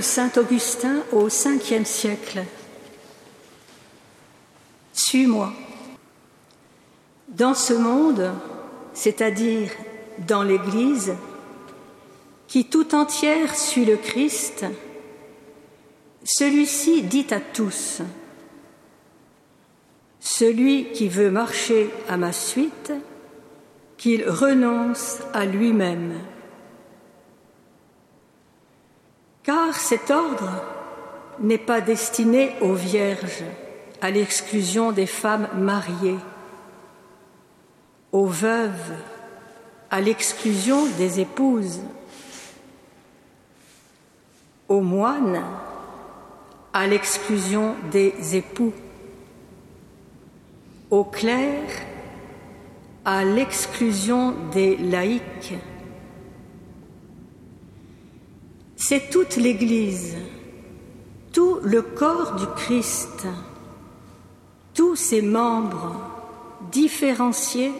Saint Augustin au Ve siècle. Suis-moi. Dans ce monde, c'est-à-dire dans l'Église, qui tout entière suit le Christ, celui-ci dit à tous, celui qui veut marcher à ma suite, qu'il renonce à lui-même. Car cet ordre n'est pas destiné aux vierges, à l'exclusion des femmes mariées, aux veuves, à l'exclusion des épouses, aux moines, à l'exclusion des époux, aux clercs, à l'exclusion des laïcs. C'est toute l'Église, tout le corps du Christ, tous ses membres différenciés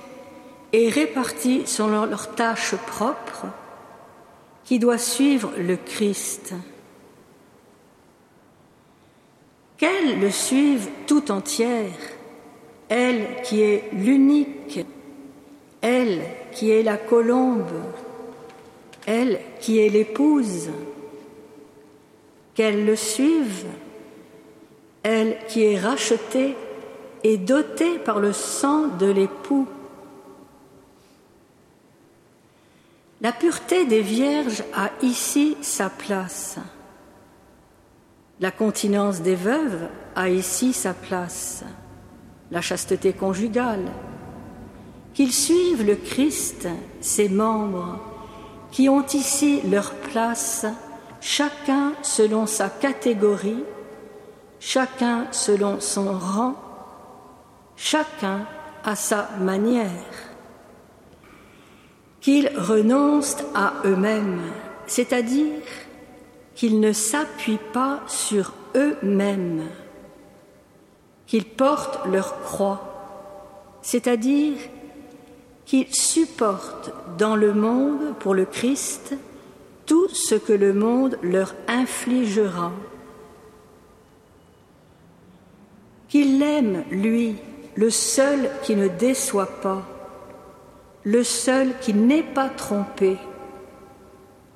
et répartis selon leurs tâches propres qui doit suivre le Christ. Qu'elle le suive tout entière, elle qui est l'unique, elle qui est la colombe, elle qui est l'épouse, qu'elle le suive, elle qui est rachetée et dotée par le sang de l'époux. La pureté des vierges a ici sa place. La continence des veuves a ici sa place. La chasteté conjugale. Qu'ils suivent le Christ, ses membres, qui ont ici leur place, chacun selon sa catégorie, chacun selon son rang, chacun à sa manière. Qu'ils renoncent à eux-mêmes, c'est-à-dire qu'ils ne s'appuient pas sur eux-mêmes, qu'ils portent leur croix, c'est-à-dire qu'ils supportent dans le monde pour le Christ tout ce que le monde leur infligera. Qu'il l'aime, lui, le seul qui ne déçoit pas, le seul qui n'est pas trompé,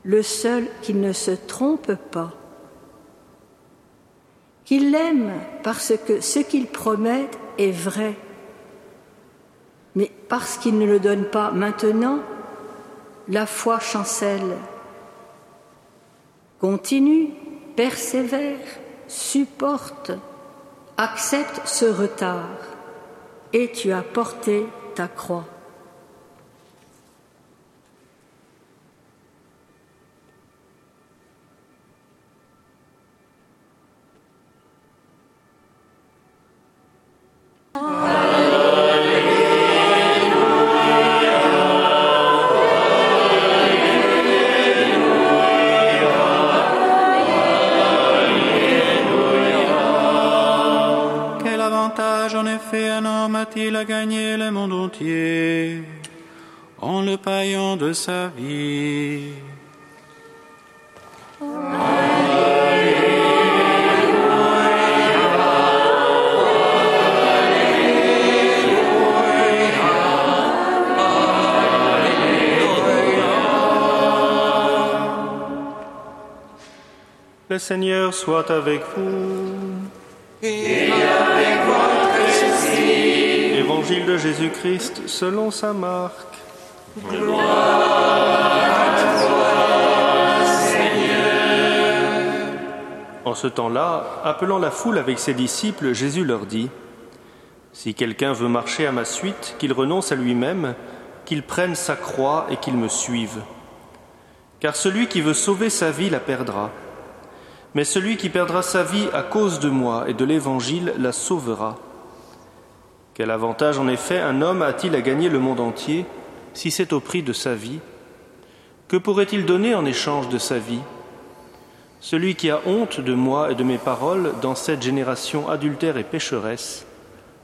le seul qui ne se trompe pas. Qu'il l'aime parce que ce qu'il promet est vrai mais parce qu'il ne le donne pas maintenant, la foi chancelle. Continue, persévère, supporte, accepte ce retard, et tu as porté ta croix. Il a gagné le monde entier en le paillant de sa vie? Le Seigneur soit avec vous. Et avec Évangile de Jésus-Christ selon sa marque. Gloire à toi, Seigneur. En ce temps-là, appelant la foule avec ses disciples, Jésus leur dit Si quelqu'un veut marcher à ma suite, qu'il renonce à lui-même, qu'il prenne sa croix et qu'il me suive. Car celui qui veut sauver sa vie la perdra. Mais celui qui perdra sa vie à cause de moi et de l'Évangile la sauvera. Quel avantage en effet un homme a-t-il à gagner le monde entier si c'est au prix de sa vie? Que pourrait-il donner en échange de sa vie? Celui qui a honte de moi et de mes paroles dans cette génération adultère et pécheresse,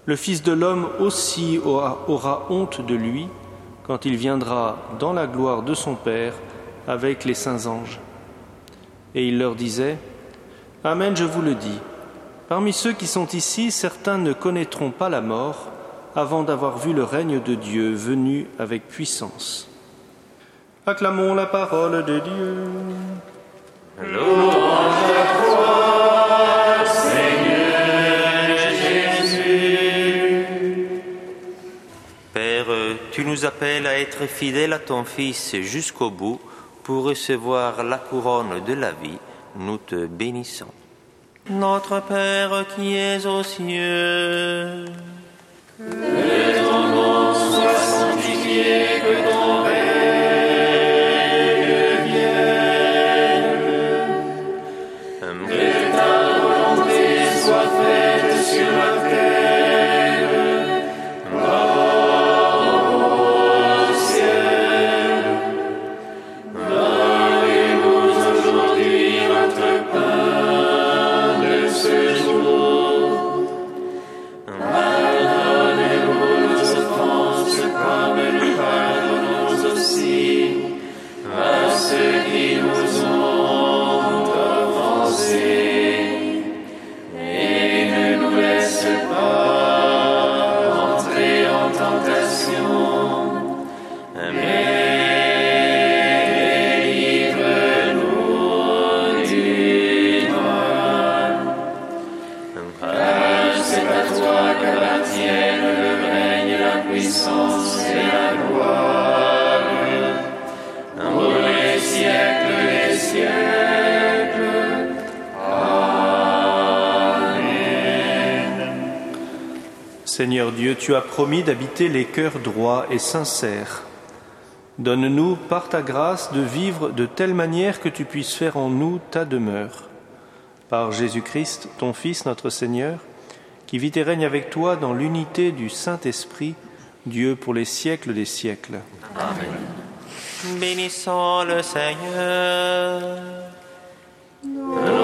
le Fils de l'homme aussi aura honte de lui quand il viendra dans la gloire de son Père avec les saints anges. Et il leur disait, Amen, je vous le dis. Parmi ceux qui sont ici, certains ne connaîtront pas la mort avant d'avoir vu le règne de Dieu venu avec puissance. Acclamons la parole de Dieu. Père, tu nous appelles à être fidèles à ton Fils jusqu'au bout pour recevoir la couronne de la vie. Nous te bénissons. Notre Père qui es aux cieux, Dieu qui nous ont devancés. Seigneur Dieu, tu as promis d'habiter les cœurs droits et sincères. Donne-nous, par ta grâce, de vivre de telle manière que tu puisses faire en nous ta demeure. Par Jésus-Christ, ton Fils, notre Seigneur, qui vit et règne avec toi dans l'unité du Saint-Esprit, Dieu pour les siècles des siècles. Bénissons le Seigneur. Hein?